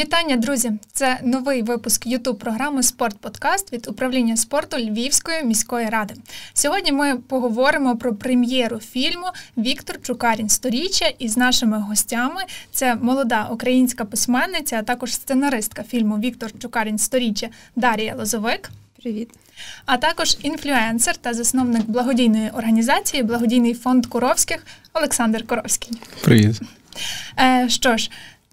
Вітання, друзі! Це новий випуск ютуб програми Спорт Подкаст від управління спорту Львівської міської ради. Сьогодні ми поговоримо про прем'єру фільму Віктор Чукарін Сторіччя із нашими гостями. Це молода українська письменниця, а також сценаристка фільму Віктор Чукарін Сторіччя Дарія Лозовик. Привіт. А також інфлюенсер та засновник благодійної організації Благодійний фонд Куровських Олександр Коровський. Привіт. Е, Що ж,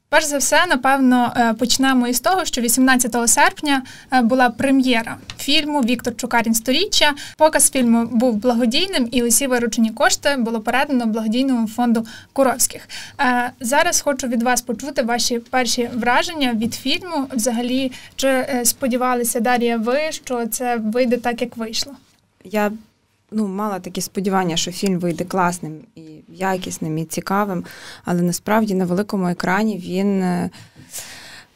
Перш за все, напевно, е, почнемо із того, що 18 серпня е, була прем'єра фільму Віктор Чукарін Сторіччя. Показ фільму був благодійним, і усі виручені кошти було передано благодійному фонду Куровських. Е, зараз хочу від вас почути ваші перші враження від фільму. Взагалі, чи сподівалися Дар'я, ви що це вийде так, як вийшло? Я ну, мала такі сподівання, що фільм вийде класним і якісним і цікавим, але насправді на великому екрані він. Е,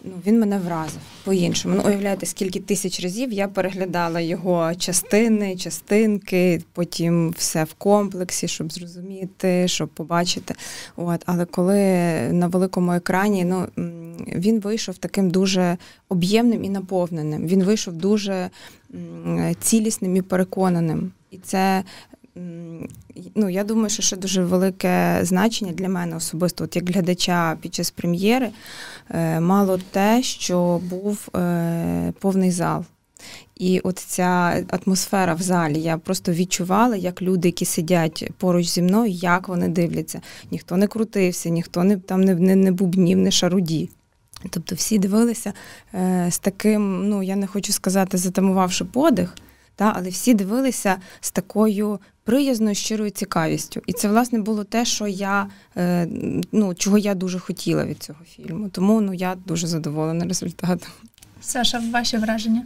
ну, Він мене вразив по-іншому. Ну, уявляєте, скільки тисяч разів я переглядала його частини, частинки, потім все в комплексі, щоб зрозуміти, щоб побачити. От, Але коли на великому екрані ну, він вийшов таким дуже об'ємним і наповненим, він вийшов дуже цілісним і переконаним. І це ну, я думаю, що ще дуже велике значення для мене особисто, от як глядача під час прем'єри, е, мало те, що був е, повний зал. І от ця атмосфера в залі, я просто відчувала, як люди, які сидять поруч зі мною, як вони дивляться. Ніхто не крутився, ніхто не там не не, не бубнів, не шаруді. Тобто всі дивилися е, з таким, ну я не хочу сказати, затамувавши подих, та, але всі дивилися з такою приязною, щирою цікавістю. І це, власне, було те, що я, е, ну, чого я дуже хотіла від цього фільму. Тому ну, я дуже задоволена результатом. Саша, ваші враження?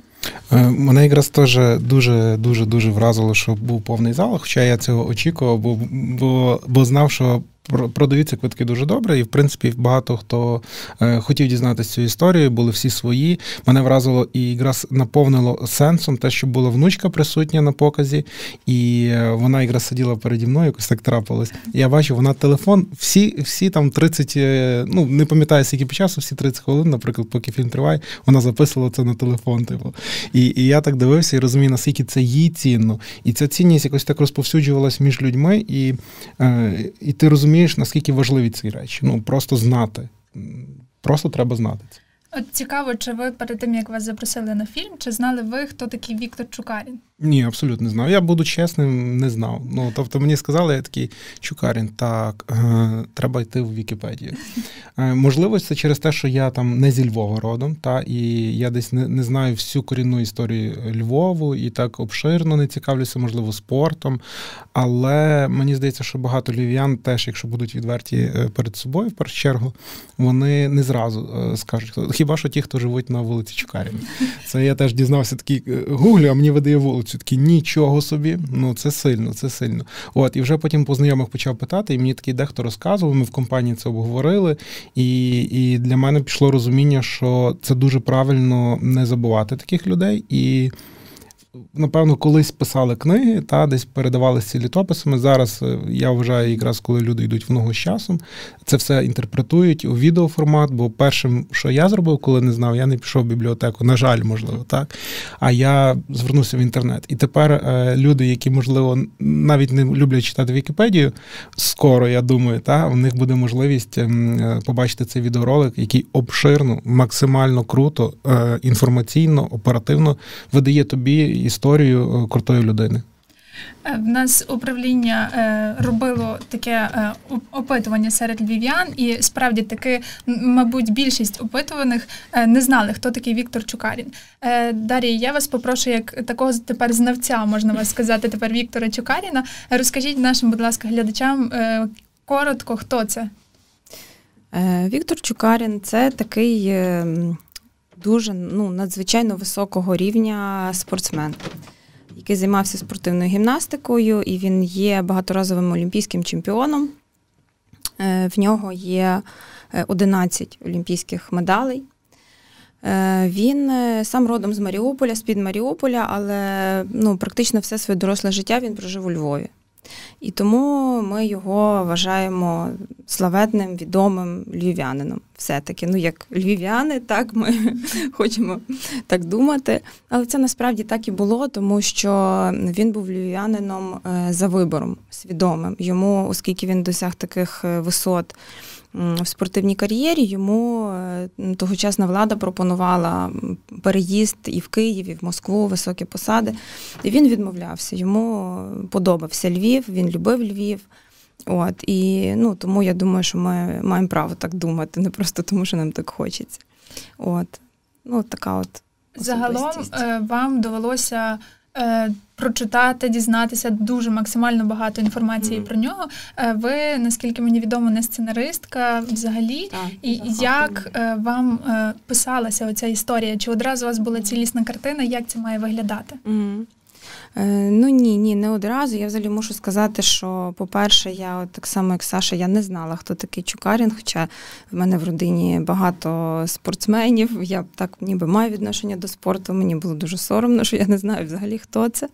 Е, мене якраз теж дуже дуже дуже вразило, що був повний зал, хоча я цього очікував, бо бо, бо знав, що продаються квитки дуже добре, і в принципі багато хто е, хотів дізнатися цю історію, були всі свої. Мене вразило і якраз наповнило сенсом те, що була внучка присутня на показі, і е, вона якраз сиділа переді мною, якось так трапилось. Я бачу, вона телефон, всі всі там 30, е, ну не пам'ятаю, скільки по часу, всі 30 хвилин, наприклад, поки фільм триває, вона записувала це на телефон. Типу. І і я так дивився і розумію, наскільки це їй цінно. І ця цінність якось так розповсюджувалась між людьми, і, і ти розумієш розумієш, наскільки важливі ці речі. Ну просто знати. Просто треба знати це. От цікаво, чи ви перед тим як вас запросили на фільм, чи знали ви, хто такий Віктор Чукарін? Ні, абсолютно не знав. Я буду чесним, не знав. Ну тобто мені сказали, я такий Чукарін, так е, треба йти в Вікіпедію. Е, можливо, це через те, що я там не зі Львова родом, та і я десь не, не знаю всю корінну історію Львову і так обширно не цікавлюся, можливо, спортом. Але мені здається, що багато львів'ян теж, якщо будуть відверті е, перед собою, в першу чергу, вони не зразу е, скажуть, хіба що ті, хто живуть на вулиці Чукаріна. Це я теж дізнався такий е, гуглю, а мені видає вулицю вулицю, такі нічого собі, ну це сильно, це сильно. От, і вже потім по знайомих почав питати, і мені такий дехто розказував, ми в компанії це обговорили. І і для мене пішло розуміння, що це дуже правильно не забувати таких людей. і напевно, колись писали книги, та десь передавалися літописами. Зараз е, я вважаю, якраз коли люди йдуть в ногу з часом, це все інтерпретують у відеоформат. Бо першим, що я зробив, коли не знав, я не пішов в бібліотеку. На жаль, можливо, так. А я звернувся в інтернет. І тепер е, люди, які, можливо, навіть не люблять читати Вікіпедію, скоро, я думаю, та, у них буде можливість ем, е, побачити цей відеоролик, який обширно, максимально круто, інформаційно, оперативно видає тобі історію е, крутої людини. Е, в нас управління е, робило таке опитування серед львів'ян, і справді таки, мабуть, більшість опитуваних не знали, хто такий Віктор Чукарін. Дар'я, я вас попрошу, як такого тепер знавця, можна вас сказати, тепер Віктора Чукаріна. Розкажіть нашим, будь ласка, глядачам коротко, хто це? Віктор Чукарін це такий дуже ну, надзвичайно високого рівня спортсмен, який займався спортивною гімнастикою, і він є багаторазовим олімпійським чемпіоном. Е, в нього є 11 е, олімпійських медалей. Е, він сам родом з Маріуполя, з-під Маріуполя, але ну, практично все своє доросле життя він прожив у Львові. І тому ми його вважаємо славетним, відомим львів'янином. все-таки, ну як львів'яни, так ми хочемо так думати. Але це насправді так і було, тому що він був львів'янином е, за вибором свідомим. Йому, оскільки він досяг таких е, висот в спортивній кар'єрі, йому е, тогочасна влада пропонувала переїзд і в Київ, і в Москву, високі посади. І він відмовлявся. Йому подобався Львів, він любив Львів. От і ну тому я думаю, що ми маємо право так думати, не просто тому, що нам так хочеться. От, ну така от загалом е, вам довелося. Е, прочитати, дізнатися дуже максимально багато інформації mm. про нього. Е, ви, наскільки мені відомо, не сценаристка взагалі, так, і як вам писалася оця історія? Чи одразу у вас була цілісна картина? Як це має виглядати? Mm. Е, ну ні, ні, не одразу. Я взагалі мушу сказати, що, по-перше, я от так само, як Саша, я не знала, хто такий Чукарін, хоча в мене в родині багато спортсменів. Я так ніби маю відношення до спорту. Мені було дуже соромно, що я не знаю взагалі, хто це.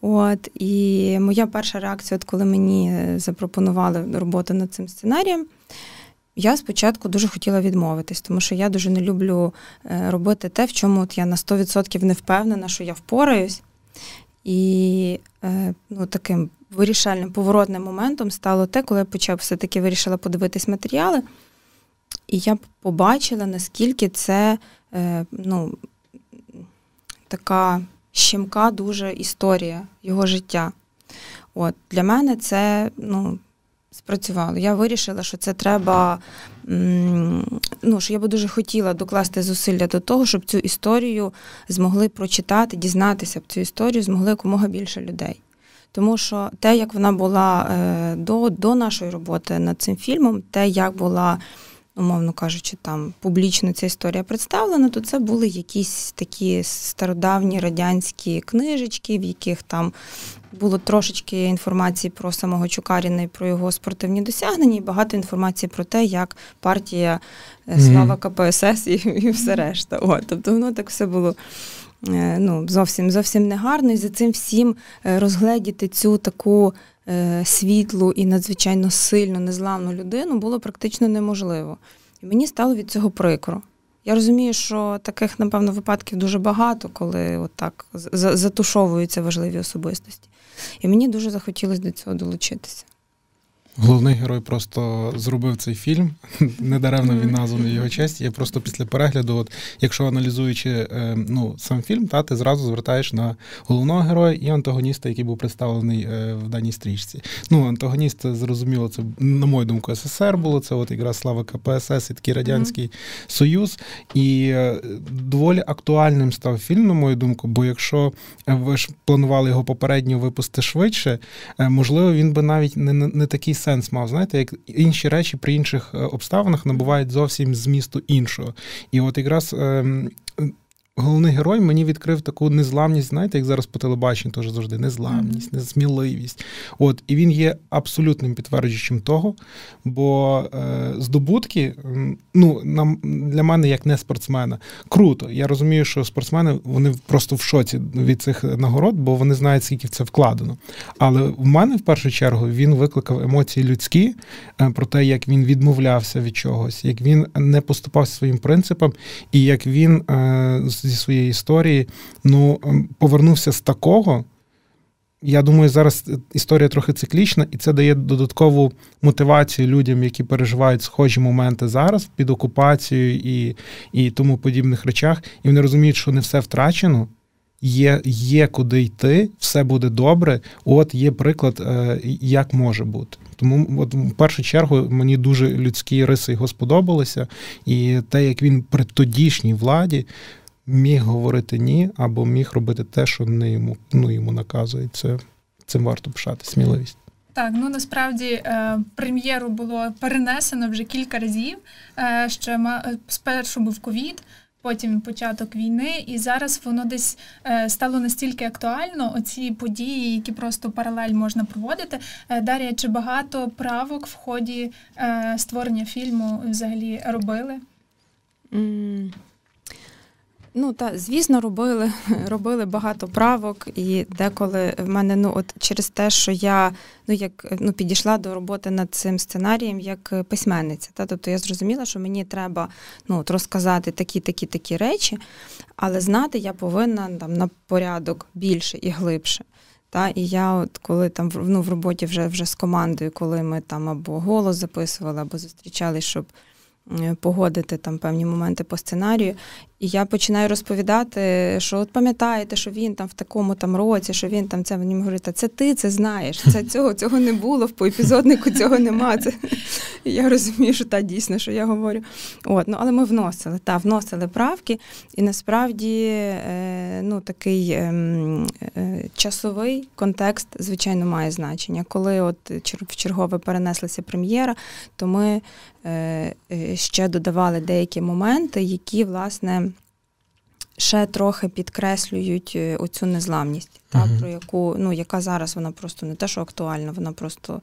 От, І моя перша реакція, от коли мені запропонували роботу над цим сценарієм. Я спочатку дуже хотіла відмовитись, тому що я дуже не люблю е, робити те, в чому от я на 100% не впевнена, що я впораюсь. І е, ну, таким вирішальним поворотним моментом стало те, коли я почав все-таки вирішила подивитись матеріали, і я побачила, наскільки це е, ну, така щемка дуже історія його життя. От, Для мене це ну, спрацювало. Я вирішила, що це треба, ну, що я би дуже хотіла докласти зусилля до того, щоб цю історію змогли прочитати, дізнатися б цю історію змогли якомога більше людей. Тому що те, як вона була е, до, до нашої роботи над цим фільмом, те, як була умовно кажучи, там публічно ця історія представлена, то це були якісь такі стародавні радянські книжечки, в яких там було трошечки інформації про самого Чукаріна і про його спортивні досягнення, і багато інформації про те, як партія е, Слава КПСС і, і все решта. О, тобто воно так все було. Е, ну, зовсім зовсім негарно, і за цим всім е, розгледіти цю таку світлу і надзвичайно сильну, незламну людину було практично неможливо. І мені стало від цього прикро. Я розумію, що таких, напевно, випадків дуже багато, коли отак затушовуються важливі особистості. І мені дуже захотілося до цього долучитися. Головний герой просто зробив цей фільм. Недаремно він названий його честь. Я просто після перегляду, от якщо аналізуючи е, ну, сам фільм, та ти зразу звертаєш на головного героя і антагоніста, який був представлений е, в даній стрічці. Ну, антагоніст, зрозуміло, це, на мою думку, СССР було. Це от якраз слава КПСС і такий Радянський mm-hmm. Союз. І е, доволі актуальним став фільм, на мою думку, бо якщо ви ж планували його попередньо випустити швидше, можливо, він би навіть не, не такий сенс мав. Знаєте, як інші речі при інших е, обставинах набувають зовсім змісту іншого. І от якраз. Головний герой мені відкрив таку незламність, знаєте, як зараз по телебаченню теж завжди незламність, несміливість. От, І він є абсолютним підтверджуючим того, бо е, здобутки ну, нам, для мене, як не спортсмена, круто. Я розумію, що спортсмени вони просто в шоці від цих нагород, бо вони знають, скільки в це вкладено. Але в мене в першу чергу він викликав емоції людські е, про те, як він відмовлявся від чогось, як він не поступав своїм принципам, і як він. Е, зі своєї історії, ну ем, повернувся з такого. Я думаю, зараз історія трохи циклічна, і це дає додаткову мотивацію людям, які переживають схожі моменти зараз під окупацією і і тому подібних речах. І вони розуміють, що не все втрачено, є є куди йти, все буде добре. От є приклад, е, як може бути. Тому, от в першу чергу, мені дуже людські риси його сподобалися, і те, як він при тодішній владі міг говорити ні, або міг робити те, що не йому ну, йому наказує. Це цим варто пишати, сміливість. Так, ну насправді е, прем'єру було перенесено вже кілька разів. Е, ще спершу був ковід, потім початок війни, і зараз воно десь е, стало настільки актуально. Оці події, які просто паралель можна проводити. Дар'я, чи багато правок в ході створення фільму взагалі робили? Ну та звісно, робили робили багато правок, і деколи в мене ну от через те, що я ну як ну підійшла до роботи над цим сценарієм як письменниця. Та тобто я зрозуміла, що мені треба ну от розказати такі, такі, такі речі, але знати я повинна там на порядок більше і глибше. Та, І я, от коли там ну, в роботі вже вже з командою, коли ми там або голос записували, або зустрічались, щоб Е, погодити там певні моменти по сценарію. І я починаю розповідати, що от пам'ятаєте, що він там в такому там році, що він там це мені говорить, це ти це знаєш. Це цього цього не було, в поепізоднику цього нема. Це я розумію, що та дійсно, що я говорю. От, ну але ми вносили, та вносили правки, і насправді е, ну такий ем, е, часовий контекст, звичайно, має значення. Коли от в чергове перенеслася прем'єра, то ми е, ще додавали деякі моменти, які власне ще трохи підкреслюють е, оцю незламність, та, про яку, ну, яка зараз вона просто не те, що актуальна, вона просто.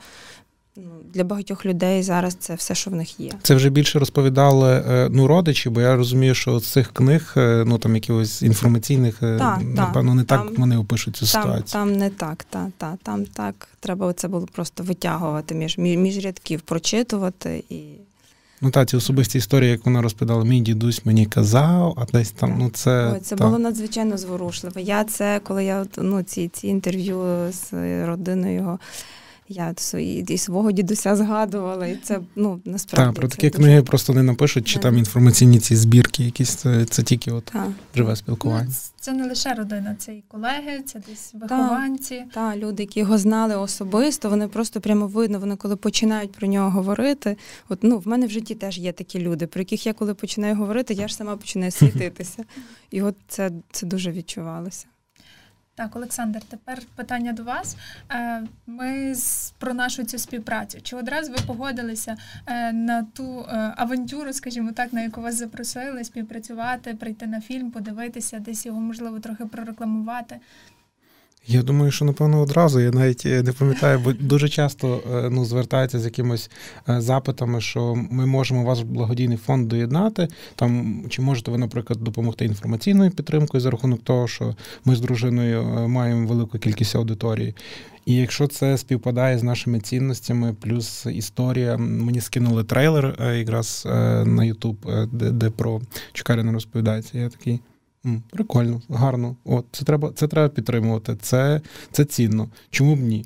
Ну, для багатьох людей зараз це все, що в них є. Це вже більше розповідали е, ну, родичі, бо я розумію, що з цих книг, е, ну там якихось інформаційних, та, напевно, не там, так вони опишуть цю там, ситуацію. Там не так, та, та, там так. Треба це було просто витягувати між між рядків, прочитувати і. Ну та ці особисті історії, як вона розповідала, мій дідусь мені казав, а десь там ну це Ой, це та. було надзвичайно зворушливо. Я це, коли я ну, ці ці інтерв'ю з родиною його я свої і свого дідуся згадувала, і це ну насправді Так, про такі дуже... книги просто не напишуть, чи да. там інформаційні ці збірки, якісь це, це тільки от так. живе спілкування. Ну, це не лише родина, це і колеги, це десь вихованці. Так, та, люди, які його знали особисто, вони просто прямо видно, вони коли починають про нього говорити. От ну в мене в житті теж є такі люди, про яких я коли починаю говорити, я ж сама починаю світитися. І от це, це дуже відчувалося. Так, Олександр, тепер питання до вас. Е, ми про нашу цю співпрацю. Чи одразу ви погодилися е, на ту е, авантюру, скажімо так, на яку вас запросили співпрацювати, прийти на фільм, подивитися, десь його можливо трохи прорекламувати? Я думаю, що напевно одразу. Я навіть е, не пам'ятаю, бо дуже часто е, ну, звертаються з якимось е, запитами, що ми можемо ваш благодійний фонд доєднати. Там чи можете ви, наприклад, допомогти інформаційною підтримкою за рахунок того, що ми з дружиною маємо велику кількість аудиторії. І якщо це співпадає з нашими цінностями, плюс історія, мені скинули трейлер якраз на Ютуб, де, де про Чукаріна розповідається. Я такий. Прикольно, гарно. От, Це треба це треба підтримувати, це це цінно. Чому б ні?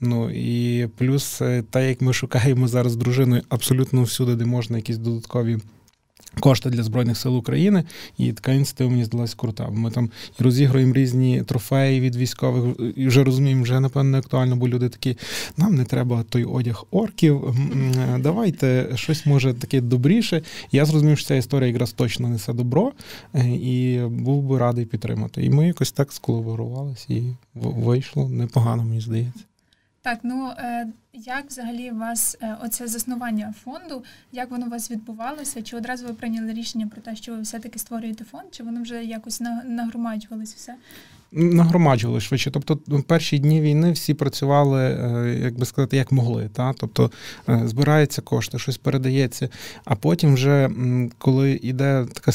Ну і плюс, те, як ми шукаємо зараз дружиною абсолютно всюди, де можна якісь додаткові кошти для Збройних сил України, і така ініціатива мені здалась крута. Ми там розігруємо різні трофеї від військових, і вже розуміємо, вже напевно не актуально, бо люди такі, нам не треба той одяг орків. Давайте щось може таке добріше. Я зрозумів, що ця історія якраз точно несе добро, е, і був би радий підтримати. І ми якось так сколаборувалися, і вийшло непогано, мені здається. Так, ну е, як взагалі у вас е, оце заснування фонду, як воно у вас відбувалося? Чи одразу ви прийняли рішення про те, що ви все-таки створюєте фонд, чи воно вже якось нагромаджувалось все? Нагромаджували швидше. Тобто, ну, перші дні війни всі працювали, е, як би сказати, як могли. Та? Тобто е, збираються кошти, щось передається. А потім, вже коли йде така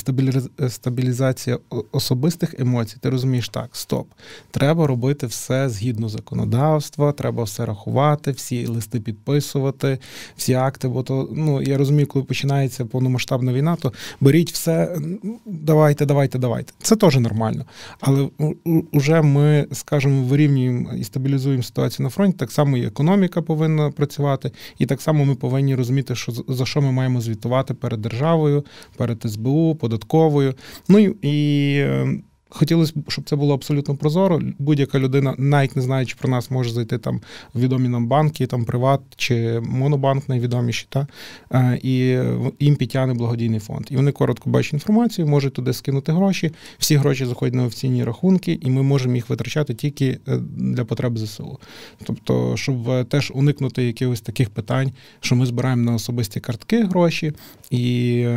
стабілізація особистих емоцій, ти розумієш, так, стоп, треба робити все згідно законодавства, треба все рахувати, всі листи підписувати, всі акти. Бо то ну я розумію, коли починається повномасштабна війна, то беріть все, давайте, давайте, давайте. Це теж нормально. Але вже ми, скажімо, вирівнюємо і стабілізуємо ситуацію на фронті. Так само і економіка повинна працювати, і так само ми повинні розуміти, що за що ми маємо звітувати перед державою, перед СБУ, податковою. Ну і. Хотілося б, щоб це було абсолютно прозоро. Будь-яка людина, навіть не знаючи про нас, може зайти там в відомі нам банки, там Приват чи Монобанк найвідоміші, та е, і їм підтягне благодійний фонд. І вони коротко бачать інформацію, можуть туди скинути гроші. Всі гроші заходять на офіційні рахунки, і ми можемо їх витрачати тільки е, для потреб ЗСУ. Тобто, щоб е, теж уникнути якихось таких питань, що ми збираємо на особисті картки гроші, і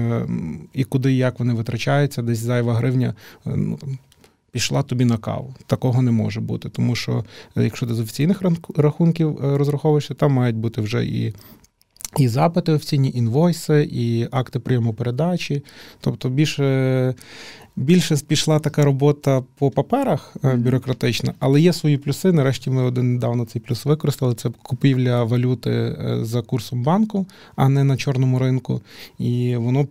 і куди і як вони витрачаються, десь зайва гривня. ну пішла тобі на каву. Такого не може бути, тому що е, якщо ти з офіційних рахунків е, розраховуєшся, там мають бути вже і. І запити офіційні інвойси, і акти прийому передачі. Тобто більше більше пішла така робота по паперах е, бюрократична, але є свої плюси. Нарешті ми один недавно цей плюс використали. Це купівля валюти за курсом банку, а не на чорному ринку. І воно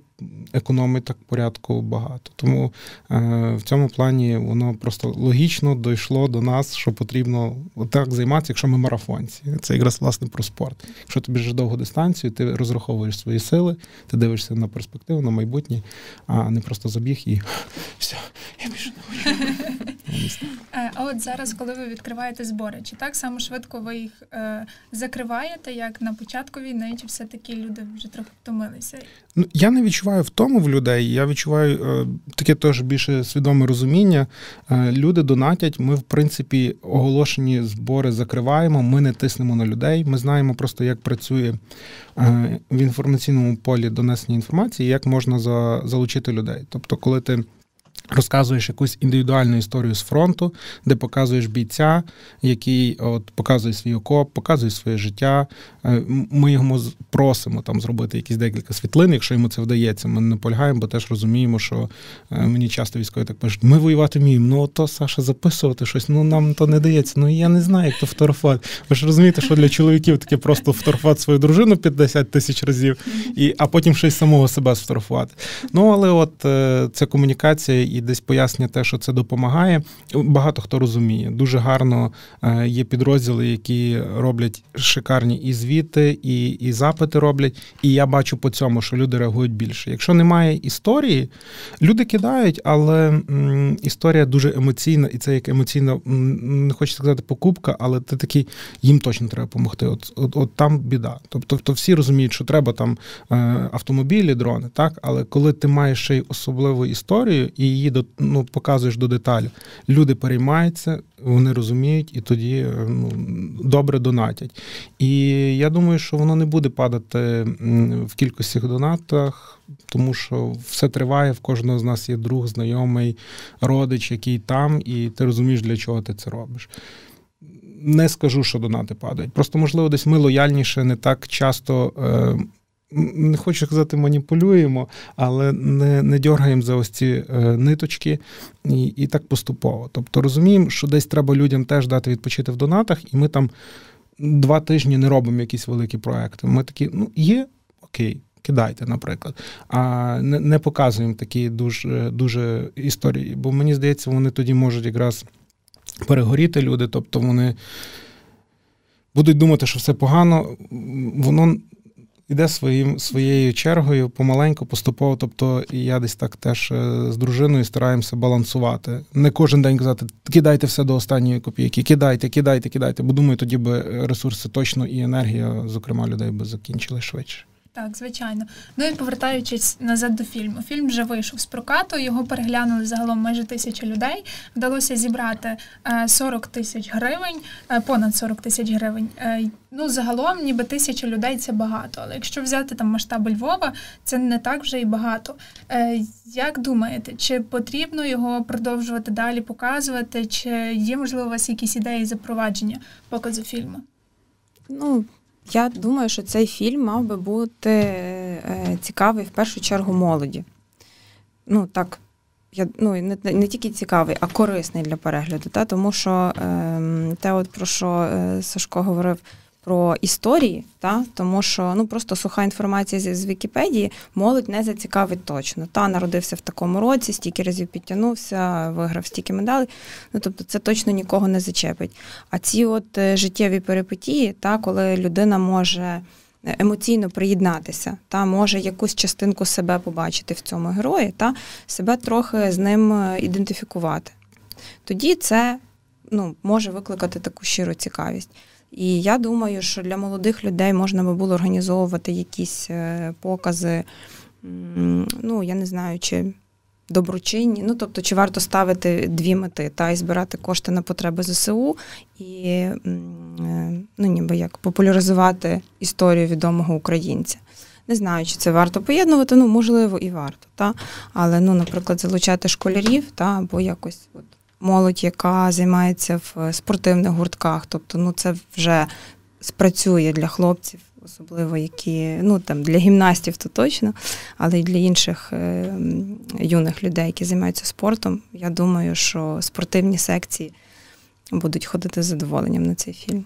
економить так порядку багато. Тому е, в цьому плані воно просто логічно дійшло до нас, що потрібно так займатися, якщо ми марафонці. Це якраз власне про спорт. Якщо ти біжиш довгу дистанцію, ти розраховуєш свої сили, ти дивишся на перспективу, на майбутнє, а не просто забіг і все, я більше хочу. Е, а от зараз, коли ви відкриваєте збори, чи так само швидко ви їх е, закриваєте, як на початку війни, чи все-таки люди вже трохи втомилися? Ну я не відчуваю втому в людей. Я відчуваю е, таке теж більше свідоме розуміння. Е, люди донатять. Ми, в принципі, оголошені збори закриваємо. Ми не тиснемо на людей. Ми знаємо просто, як працює е, в інформаційному полі донесення інформації, як можна за, залучити людей. Тобто, коли ти Розказуєш якусь індивідуальну історію з фронту, де показуєш бійця, який от показує свій окоп, показує своє життя. Е, ми йому просимо там зробити якісь декілька світлин, якщо йому це вдається. Ми не полягаємо, бо теж розуміємо, що е, мені часто військові так пишуть: ми воювати вміємо. Ну то Саша записувати щось. Ну нам то не дається. Ну я не знаю, як то фотографувати. Ви ж розумієте, що для чоловіків таке просто фотографувати свою дружину 50 тисяч разів, і а потім щось самого себе сфотографувати. Ну але от е, це комунікація і десь пояснює те, що це допомагає. Багато хто розуміє. Дуже гарно е, є підрозділи, які роблять шикарні і звіти, і і запити роблять. І я бачу по цьому, що люди реагують більше. Якщо немає історії, люди кидають, але історія дуже емоційна, і це як емоційна, не хочу сказати, покупка, але ти такий, їм точно треба допомогти. От, от, от там біда. Тобто, то всі розуміють, що треба там е, автомобілі, дрони, так, але коли ти маєш ще й особливу історію і її до ну, показуєш до деталі. Люди переймаються, вони розуміють і тоді е, ну, добре донатять. І я думаю, що воно не буде падати в кількості донатах, тому що все триває, в кожного з нас є друг, знайомий, родич, який там, і ти розумієш, для чого ти це робиш. Не скажу, що донати падають. Просто, можливо, десь ми лояльніше не так часто е, не хочу сказати, маніпулюємо, але не не дергаємо за ось ці е, ниточки і і так поступово. Тобто розуміємо, що десь треба людям теж дати відпочити в донатах, і ми там два тижні не робимо якісь великі проекти. Ми такі, ну, є, окей. Кидайте, наприклад, а не не показуємо такі дуже дуже історії. Бо мені здається, вони тоді можуть якраз перегоріти люди, тобто вони будуть думати, що все погано. Воно іде своїм своєю чергою помаленьку, поступово. Тобто, я десь так теж е, з дружиною стараємося балансувати. Не кожен день казати, кидайте все до останньої копійки, кидайте, кидайте, кидайте. Бо думаю, тоді би ресурси точно і енергія, зокрема, людей би закінчили швидше. Так, звичайно. Ну і повертаючись назад до фільму. Фільм вже вийшов з прокату, його переглянули загалом майже тисяча людей. Вдалося зібрати 40 е, тисяч гривень, е, понад 40 тисяч гривень. Е, ну, загалом, ніби тисяча людей це багато. Але якщо взяти там масштаби Львова, це не так вже і багато. Як думаєте, чи потрібно його продовжувати далі показувати, чи є можливо у вас якісь ідеї запровадження показу фільму? Ну, я думаю, що цей фільм мав би бути е, цікавий в першу чергу молоді. Ну, так, я, ну, не не тільки цікавий, а корисний для перегляду. Та? Тому що е, те, от про що е, Сашко говорив про історії, та тому що ну просто суха інформація з, з Вікіпедії молодь не зацікавить точно. Та народився в такому році, стільки разів підтягнувся, виграв стільки медалей. Ну тобто, це точно нікого не зачепить. А ці от е, життєві перипетії, та коли людина може. Емоційно приєднатися, та може якусь частинку себе побачити в цьому герої, та себе трохи з ним е, ідентифікувати. Тоді це ну, може викликати таку щиру цікавість. І я думаю, що для молодих людей можна би було організовувати якісь е, покази, ну я не знаю, чи доброчинні. Ну тобто, чи варто ставити дві мети та і збирати кошти на потреби ЗСУ і е, ну, ніби як популяризувати історію відомого українця. Не знаю, чи це варто поєднувати, ну можливо, і варто, та але ну, наприклад, залучати школярів та або якось от молодь, яка займається в спортивних гуртках. Тобто, ну це вже спрацює для хлопців особливо які ну там для гімнастів, то точно, але й для інших е, юних людей, які займаються спортом. Я думаю, що спортивні секції будуть ходити з задоволенням на цей фільм.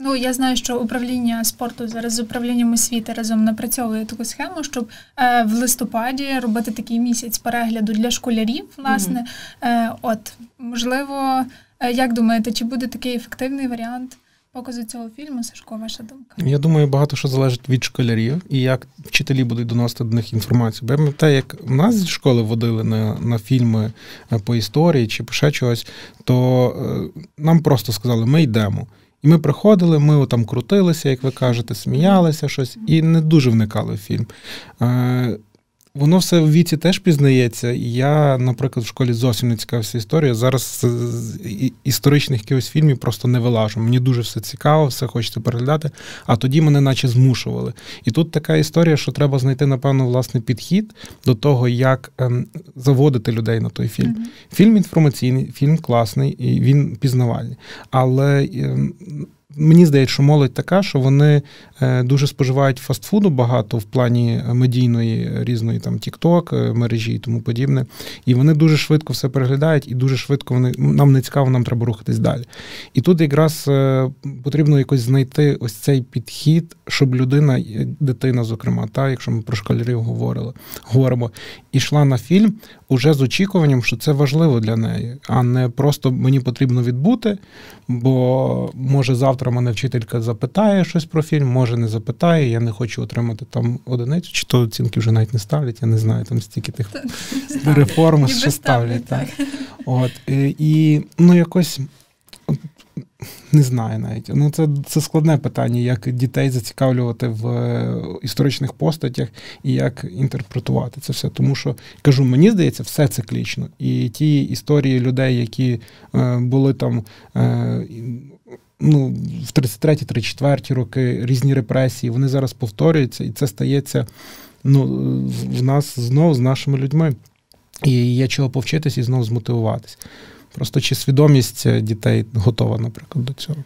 Ну, я знаю, що управління спорту зараз з управлінням освіти разом напрацьовує таку схему, щоб е, в листопаді робити такий місяць перегляду для школярів. Власне, mm-hmm. е, от можливо, е, як думаєте, чи буде такий ефективний варіант? Показу цього фільму, Сашко, ваша думка? Я думаю, багато що залежить від школярів і як вчителі будуть доносити до них інформацію. Бо я пам'ятаю, як в нас зі школи водили на на фільми е, по історії чи по ще чогось, то е, нам просто сказали, ми йдемо. І ми приходили, ми там крутилися, як ви кажете, сміялися щось, і не дуже вникали в фільм. Е, Воно все в віці теж пізнається. Я, наприклад, в школі зовсім не цікавився історією. Зараз з історичних якихось фільмів просто не вилажу. Мені дуже все цікаво, все хочеться переглядати. А тоді мене наче змушували. І тут така історія, що треба знайти, напевно, власний підхід до того, як ем, заводити людей на той фільм. Mm-hmm. Фільм інформаційний, фільм класний, і він пізнавальний. Але ем, Мені здається, що молодь така, що вони е, дуже споживають фастфуду багато в плані медійної різної там TikTok, е, мережі і тому подібне. І вони дуже швидко все переглядають, і дуже швидко вони нам не цікаво, нам треба рухатись далі. І тут якраз е, потрібно якось знайти ось цей підхід, щоб людина, дитина, зокрема, та якщо ми про школярів говорили, говоримо, ішла на фільм уже з очікуванням, що це важливо для неї, а не просто мені потрібно відбути, бо може завтра мене вчителька запитає щось про фільм, може не запитає, я не хочу отримати там одиницю, чи то оцінки вже навіть не ставлять, я не знаю, там стільки тих реформ, що ставлять. Так. От, І ну якось не знаю навіть. Ну це це складне питання, як дітей зацікавлювати в е, історичних постатях і як інтерпретувати це все. Тому що кажу, мені здається, все циклічно. І ті історії людей, які е, були там. Е, Ну, в 33-34 роки різні репресії, вони зараз повторюються, і це стається ну, в нас знову з нашими людьми. І є чого повчитись і знову змотивуватись. Просто чи свідомість дітей готова, наприклад, до цього.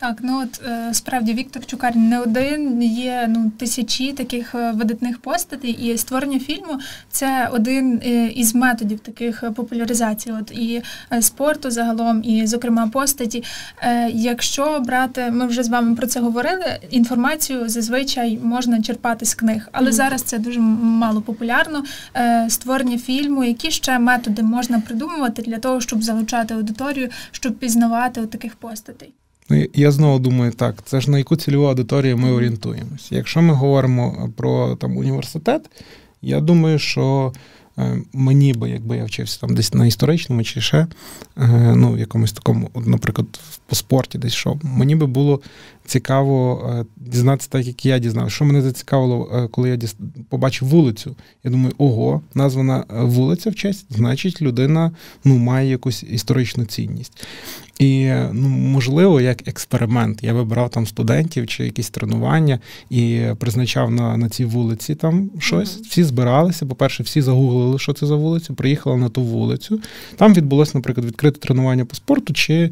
Так, ну от е, справді Віктор Чукар не один є ну тисячі таких е, видатних постатей, і створення фільму це один е, із методів таких популяризації. От і спорту загалом, і зокрема постаті. Якщо брати, ми вже з вами про це говорили. Інформацію зазвичай можна черпати з книг, але mm-hmm. зараз це дуже мало популярно. Створення фільму, які ще методи можна придумувати для того, щоб залучати аудиторію, щоб пізнавати от таких постатей. Ну, я знову думаю, так, це ж на яку цільову аудиторію ми орієнтуємося. Якщо ми говоримо про там університет, я думаю, що е, мені би, якби я вчився там десь на історичному чи ще, е, ну, в якомусь такому, наприклад, по спорті десь йшов, мені би було цікаво е, дізнатися, так як я дізнався. Що мене зацікавило, коли я побачив вулицю. Я думаю, ого, названа вулиця в честь, значить, людина ну, має якусь історичну цінність. І ну, можливо, як експеримент, я вибирав там студентів чи якісь тренування і призначав на на цій вулиці там щось. Mm-hmm. Всі збиралися. По-перше, всі загуглили, що це за вулиця, приїхали на ту вулицю. Там відбулося, наприклад, відкрите тренування по спорту. чи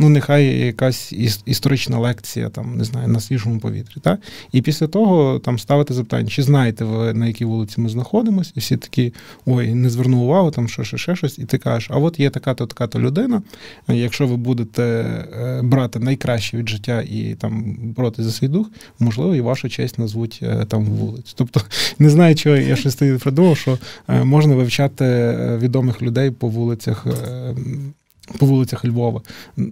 ну нехай якась історична лекція, там не знаю, на свіжому повітрі. Так? І після того там ставити запитання, чи знаєте ви, на якій вулиці ми знаходимося, і всі такі ой, не звернув увагу, там що ще, ще щось, і ти кажеш, а от є така-то, така-то людина. Якщо ви будете е, брати найкраще від життя і там боротися за свій дух, можливо, і вашу честь назвуть е, там вулицю. Тобто, не знаю, чого я щось придумав, що е, можна вивчати відомих людей по вулицях по вулицях Львова.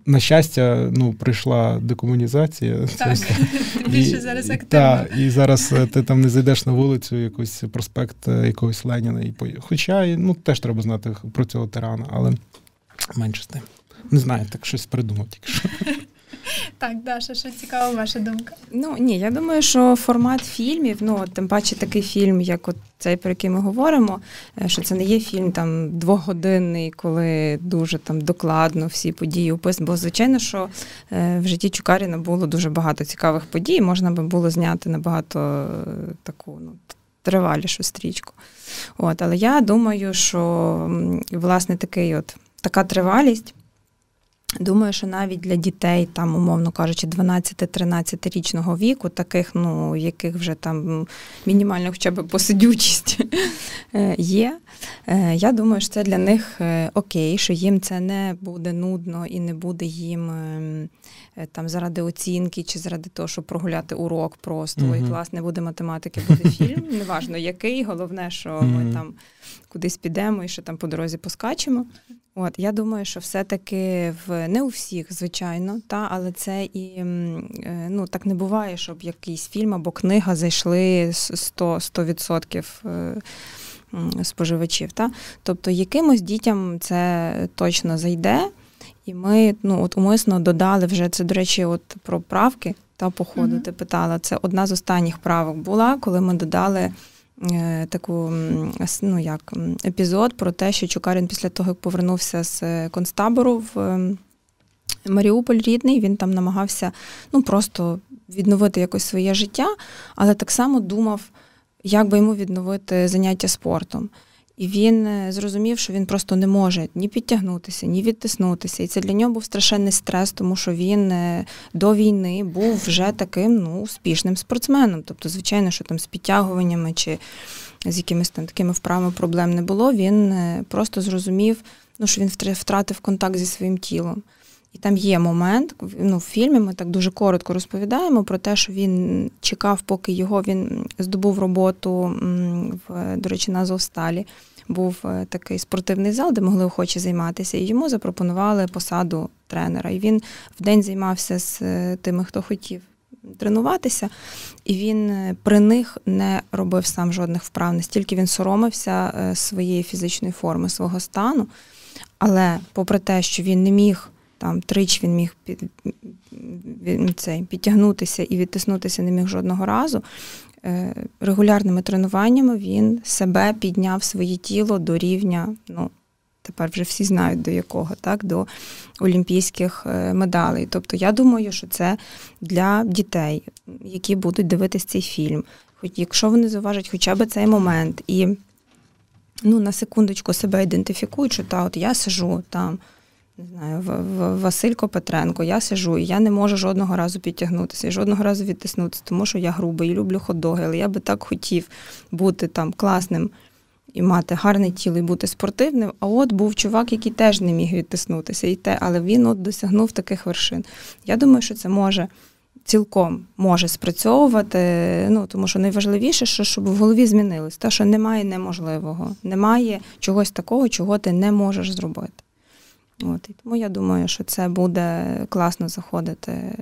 На щастя, ну, прийшла декомунізація. Так, більше зараз активно. Так, і зараз е, ти там не зайдеш на вулицю, якийсь проспект е, якогось Леніна. І Хоча ну, теж треба знати про цього тирана, але менше з тим. Не знаю, так щось придумав тільки що. Так, Даша, що цікава ваша думка? Ну ні, я думаю, що формат фільмів, ну тим паче такий фільм, як от цей, про який ми говоримо, е, що це не є фільм там двогодинний, коли дуже там докладно всі події описані. Бо, звичайно, що е, в житті Чукаріна було дуже багато цікавих подій, можна би було зняти набагато е, таку ну, тривалішу стрічку. От, Але я думаю, що власне такий от така тривалість. Думаю, що навіть для дітей, там, умовно кажучи, 12-13 річного віку, таких, ну, яких вже там мінімально хоча б посидючість е, є. Е, я думаю, що це для них е, окей, що їм це не буде нудно і не буде їм ем, там заради оцінки чи заради того, щоб прогуляти урок просто uh-huh. і клас не буде математики, буде фільм. Неважно який. Головне, що ми там кудись підемо і що там по дорозі поскачемо. От я думаю, що все-таки в не у всіх, звичайно, та але це і е, ну так не буває, щоб якийсь фільм або книга зайшли 100%, 100% е, споживачів. Та? Тобто якимось дітям це точно зайде, і ми ну от умисно додали вже це, до речі, от про правки та походу mm-hmm. ти питала. Це одна з останніх правок була, коли ми додали. Е, таку ну як епізод про те, що Чукарін після того, як повернувся з е, концтабору в ем, Маріуполь рідний, він там намагався ну просто відновити якось своє життя, але так само думав, як би йому відновити заняття спортом. І він е, зрозумів, що він просто не може ні підтягнутися, ні відтиснутися. І це для нього був страшенний стрес, тому що він е, до війни був вже таким ну, успішним спортсменом. Тобто, звичайно, що там з підтягуваннями чи з якимись там такими вправами проблем не було. Він е, просто зрозумів, ну, що він втратив контакт зі своїм тілом. І там є момент, ну, в фільмі ми так дуже коротко розповідаємо про те, що він чекав, поки його він здобув роботу в, до речі, на Азовсталі. Був е, такий спортивний зал, де могли охочі займатися, і йому запропонували посаду тренера. І він в день займався з е, тими, хто хотів тренуватися, і він е, при них не робив сам жодних вправ, настільки він соромився своєї фізичної форми, свого стану. Але попри те, що він не міг там тричі він міг під, цей, підтягнутися і відтиснутися не міг жодного разу. Е, регулярними тренуваннями він себе підняв своє тіло до рівня, ну, тепер вже всі знають до якого, так, до олімпійських е, медалей. Тобто я думаю, що це для дітей, які будуть дивитися цей фільм. Хоч якщо вони зауважать хоча б цей момент і ну, на секундочку себе ідентифікують, що та, от я сижу там не знаю, Василько Петренко, я сижу і я не можу жодного разу підтягнутися і жодного разу відтиснутися, тому що я грубий і люблю хот-доги, але я би так хотів бути там класним і мати гарне тіло і бути спортивним. А от був чувак, який теж не міг відтиснутися, і те, але він от досягнув таких вершин. Я думаю, що це може. Цілком може спрацьовувати, ну тому що найважливіше, що щоб в голові змінилось, те, що немає неможливого, немає чогось такого, чого ти не можеш зробити. От, І тому я думаю, що це буде класно заходити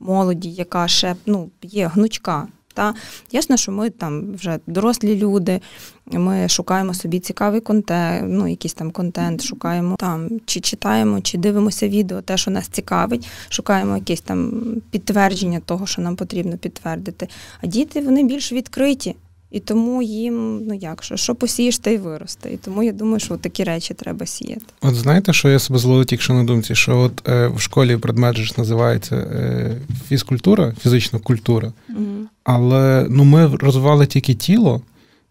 молоді, яка ще ну, є гнучка. Та ясно, що ми там вже дорослі люди, ми шукаємо собі цікавий контент, ну якийсь там контент, шукаємо там, чи читаємо, чи дивимося відео, те, що нас цікавить, шукаємо якесь там підтвердження того, що нам потрібно підтвердити. А діти вони більш відкриті. І тому їм, ну як що, що посієш, те й виросте. І тому я думаю, що такі речі треба сіяти. От знаєте, що я себе зловив тільки що на думці, що от е, в школі предмет ж називається е, фізкультура, фізична культура, угу. але ну ми розвивали тільки тіло.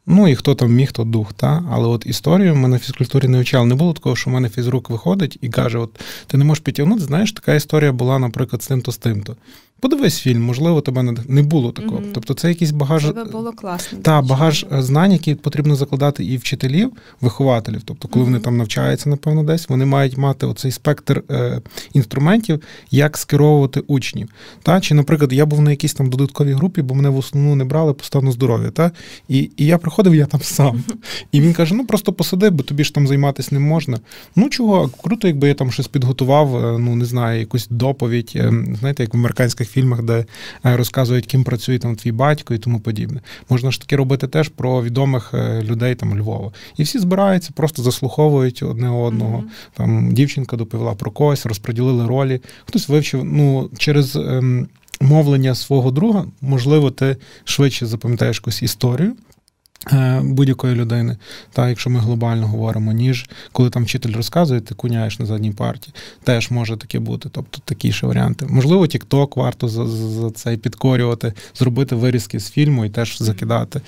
Ну і хто там міг, то дух, та? але от історію ми на фізкультурі не вчали. Не було такого, що в мене фізрук виходить і каже: От ти не можеш підтягнути. Знаєш, така історія була, наприклад, з тим-то з тим-то. Подивись фільм, можливо, тебе не було такого. Mm-hmm. Тобто це якийсь багаж Тебе було класно. Та, багаж е, знань, які потрібно закладати і вчителів, вихователів. Тобто, коли mm-hmm. вони там навчаються, напевно, десь вони мають мати оцей спектр е, інструментів, як скеровувати учнів. Та? Чи, наприклад, я був на якійсь там додатковій групі, бо мене в основну не брали по стану здоров'я. Та? І і я приходив, я там сам. Mm-hmm. І він каже: ну просто посиди, бо тобі ж там займатися не можна. Ну чого, круто, якби я там щось підготував, е, ну не знаю, якусь доповідь, е, знаєте, як в американських фільмах, де е, розказують, ким працює там твій батько і тому подібне. Можна ж таки робити теж про відомих е, людей там Львова. І всі збираються, просто заслуховують одне одного. Mm-hmm. Там дівчинка доповіла про когось, розподілили ролі. Хтось вивчив ну через. Ем, мовлення свого друга, можливо, ти швидше запам'ятаєш якусь історію, будь-якої людини, та якщо ми глобально говоримо, ніж коли там вчитель розказує, ти куняєш на задній парті, теж може таке бути. Тобто такі ще варіанти. Можливо, TikTok варто за, за цей підкорювати, зробити вирізки з фільму і теж закидати.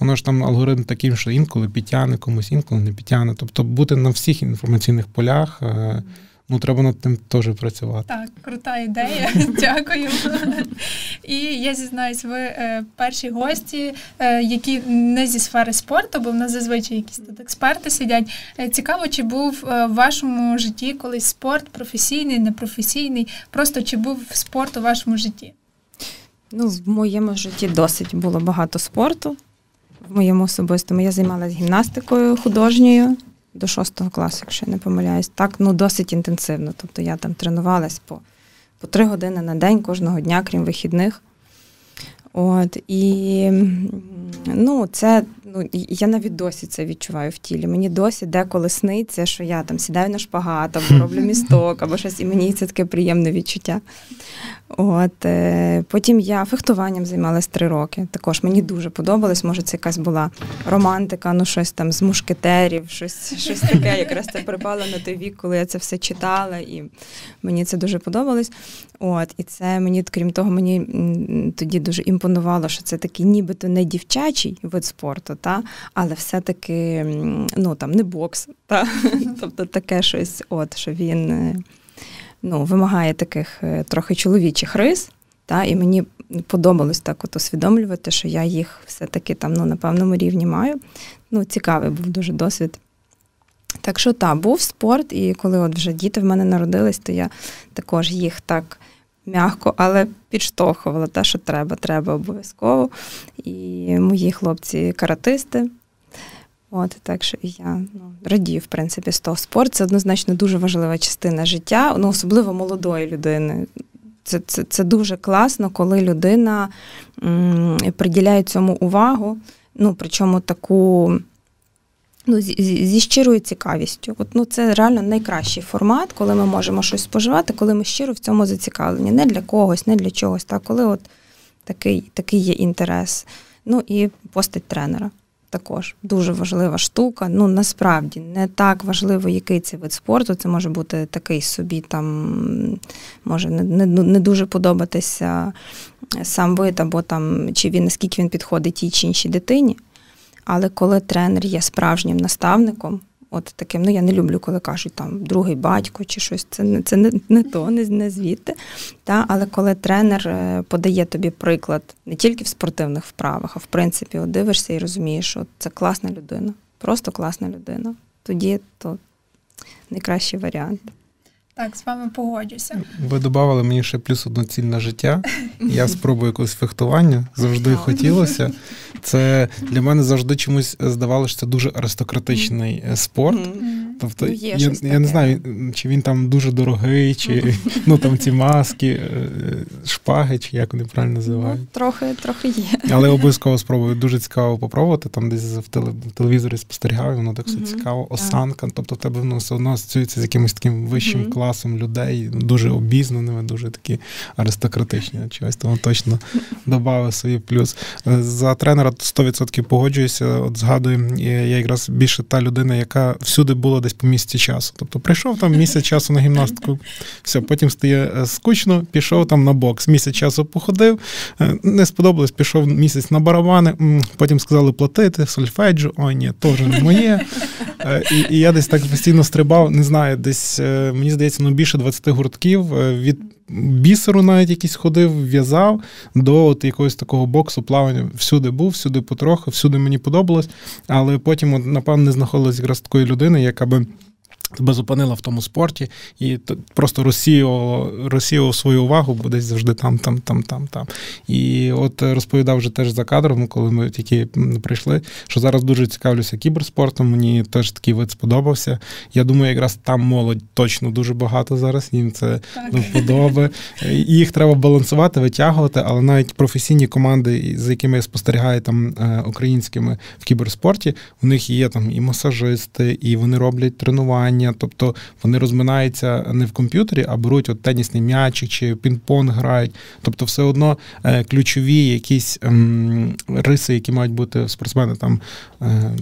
Воно ж там алгоритм такий, що інколи підтягне комусь, інколи не підтягне. Тобто бути на всіх інформаційних полях. Ну, треба над тим теж працювати. Так, крута ідея. Дякую. І я зізнаюсь, ви е, перші гості, е, які не зі сфери спорту, бо в нас зазвичай якісь тут експерти сидять. Е, цікаво, чи був в вашому житті колись спорт професійний, непрофесійний, просто чи був спорт у вашому житті? Ну, в моєму житті досить було багато спорту. В моєму особистому я займалася гімнастикою художньою до шостого класу, якщо я не помиляюсь. Так, ну досить інтенсивно. Тобто я там тренувалась по по три години на день кожного дня, крім вихідних. От, І ну, це, ну, я навіть досі це відчуваю в тілі. Мені досі деколи сниться, що я там сідаю на шпагат, або роблю місток, або щось, і мені це таке приємне відчуття. От, е, Потім я фехтуванням займалась три роки. Також мені дуже подобалось. Може, це якась була романтика, ну щось там з мушкетерів, щось щось таке. Якраз це припало на той вік, коли я це все читала, і мені це дуже подобалось. От, І це мені, крім того, мені тоді дуже імпонувало, що це такий нібито не дівчачий вид спорту, та, але все-таки ну, там, не бокс. Та, Тобто таке щось, от, що він. Е, ну, вимагає таких е, трохи чоловічих рис. Та, І мені подобалось так от усвідомлювати, що я їх все-таки там ну, на певному рівні маю. Ну, Цікавий був дуже досвід. Так що так, був спорт, і коли от вже діти в мене народились, то я також їх так м'яко, але підштовхувала те, що треба, треба обов'язково. І мої хлопці каратисти. От так що я ну, радію, в принципі, з того спорт. Це однозначно дуже важлива частина життя, ну особливо молодої людини. Це це, це дуже класно, коли людина м, приділяє цьому увагу. Ну, причому таку ну, зі, щирою цікавістю. От, ну, Це реально найкращий формат, коли ми можемо щось споживати, коли ми щиро в цьому зацікавлені. Не для когось, не для чогось, так, коли от такий, такий є інтерес. Ну і постать тренера також дуже важлива штука. Ну насправді не так важливо, який це вид спорту. Це може бути такий собі, там може не не, не дуже подобатися сам вид, або там чи він наскільки він підходить тій чи іншій дитині. Але коли тренер є справжнім наставником, От таким, ну я не люблю, коли кажуть там другий батько чи щось. Це не це не, не то, не, не звідти. Та? Але коли тренер е, подає тобі приклад не тільки в спортивних вправах, а в принципі, от дивишся і розумієш, що це класна людина, просто класна людина. Тоді то найкращий варіант. Так, з вами погоджуся. Ви додавали мені ще плюс одну ціль на життя. Я спробую якось фехтування, завжди хотілося. Це для мене завжди чомусь здавалося, що це дуже аристократичний е, спорт. Тобто ну, є я я не знаю, чи він там дуже дорогий, чи ну там ці маски, е, шпаги, чи як вони правильно ну, називають. Ну, Трохи трохи є. Але обов'язково спробую. Дуже цікаво попробувати. Там десь в телевізорі спостерігаю, воно так все цікаво. Осанка. Тобто в тебе воно все одно асоціюється з якимось таким вищим класом людей, дуже обізнаними, дуже такі аристократичні. Чогось тому точно додав свій плюс. Е, за тренера 100% погоджуюся. От згадую, я якраз більше та людина, яка всюди була десь по місці часу. Тобто прийшов там місяць часу на гімнастику, все, потім стає е, скучно, пішов там на бокс. Місяць часу походив, е, не сподобалось, пішов місяць на барабани, потім сказали платити, сольфеджу, ой, ні, теж не моє. Е, і і я десь так постійно стрибав, не знаю, десь мені здається, ну більше 20 гуртків від. Бісеру навіть якийсь ходив, в'язав до от якогось такого боксу, плавання. Всюди був, всюди потроху, всюди мені подобалось. Але потім, от, напевно, не знаходилась якраз такої людини, яка би тебе зупинила в тому спорті і просто розсіював, розсіював свою увагу, бо десь завжди там, там, там, там, там. І от розповідав вже теж за кадром, коли ми тільки прийшли, що зараз дуже цікавлюся кіберспортом. Мені теж такий вид сподобався. Я думаю, якраз там молодь точно дуже багато зараз. Їм це вподоби. Їх треба балансувати, витягувати, але навіть професійні команди, з якими я спостерігаю там е, українськими в кіберспорті, у них є там і масажисти, і вони роблять тренування тренування, тобто вони розминаються не в комп'ютері, а беруть от тенісний м'ячик чи пінг-понг грають. Тобто, все одно е, ключові якісь ем, риси, які мають бути в спортсмена, там е,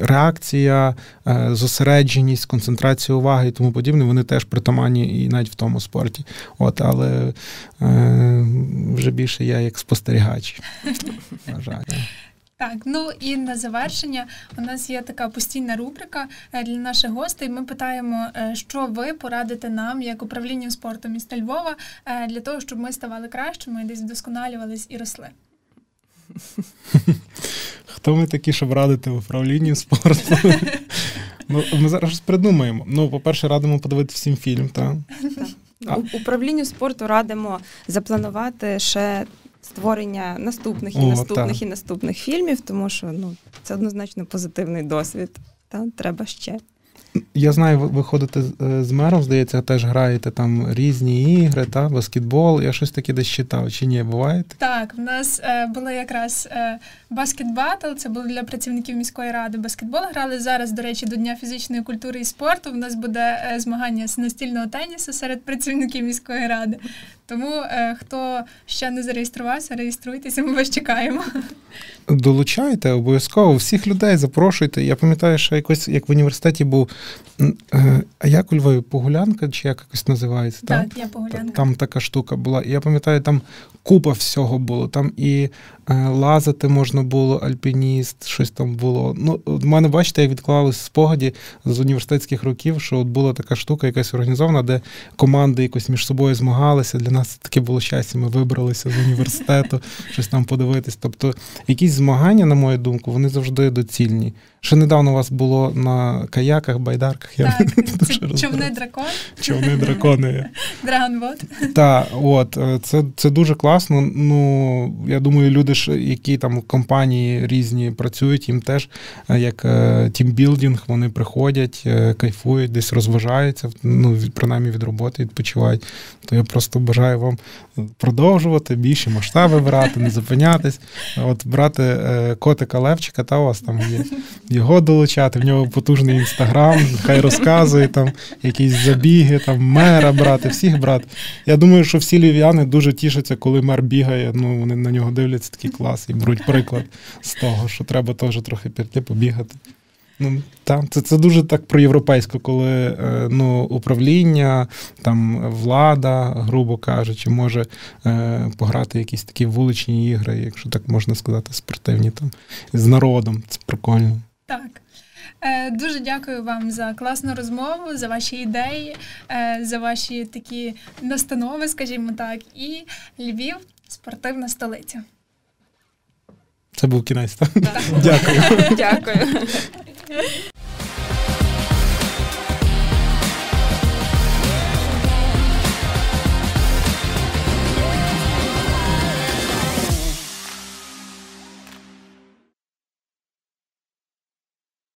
реакція, е, зосередженість, концентрація уваги і тому подібне, вони теж притаманні і навіть в тому спорті. От, Але вже більше я як спостерігач. Вважаю. Так, ну і на завершення у нас є така постійна рубрика е, для наших гостей. Ми питаємо, е, що ви порадите нам як управління спорту міста Львова е, для того, щоб ми ставали кращими, десь вдосконалювались і росли. Хто ми такі, щоб радити в управлінні спорту? Ну, Ми зараз придумаємо. Ну, по-перше, радимо подивити всім фільм, так? так. Управлінню спорту радимо запланувати ще створення наступних і О, наступних та. і наступних фільмів, тому що ну, це однозначно позитивний досвід. Та треба ще. Я знаю, ви ходите з мером, здається, теж граєте там різні ігри, та баскетбол. Я щось таке десь читав, чи ні, буває? Так, в нас е, були якраз е, баскетбатл, це було для працівників міської ради. Баскетбол грали зараз, до речі, до Дня фізичної культури і спорту. В нас буде е, змагання з настільного тенісу серед працівників міської ради. Тому е, хто ще не зареєструвався, реєструйтеся, ми вас чекаємо. Долучайте обов'язково всіх людей запрошуйте. Я пам'ятаю, що якось як в університеті був. Е, а як у Львові погулянка, чи як якось називається? Так, так? я погулянка. Там така штука була. Я пам'ятаю, там купа всього було. Там і е, лазити можна було, альпініст, щось там було. Ну, в мене, бачите, я відклалось спогаді з університетських років, що от була така штука, якась організована, де команди якось між собою змагалися. Для нас таке було щастя. Ми вибралися з університету, щось там подивитись. Тобто, якісь змагання, на мою думку, вони завжди доцільні. Ще недавно у вас було на каяках, байдарках. Я так, Човни дракон. Човни дракони. Dragon boat. Так, от е, це це дуже класно. Ну я думаю, люди, які там компанії різні працюють, їм теж е, як е, team building, вони приходять, кайфують, десь розважаються, ну принаймні від роботи відпочивають. То я просто бажаю вам продовжувати більші масштаби брати, не зупинятись. От брати котика Левчика, та у вас там є його долучати, в нього потужний інстаграм, хай розказує там якісь забіги, там мера брати, всіх брати. Я думаю, що всі львів'яни дуже тішаться, коли мер бігає. Ну вони на нього дивляться такий клас і беруть приклад з того, що треба теж трохи піти, побігати. Ну так, це це дуже так проєвропейсько, коли е, ну, управління, там влада, грубо кажучи, може е, пограти якісь такі вуличні ігри, якщо так можна сказати, спортивні там з народом. Це прикольно. Так. Е, дуже дякую вам за класну розмову, за ваші ідеї, е, за ваші такі настанови, скажімо так, і Львів спортивна столиця. Це був кінець, так? так. Дякую. Дякую.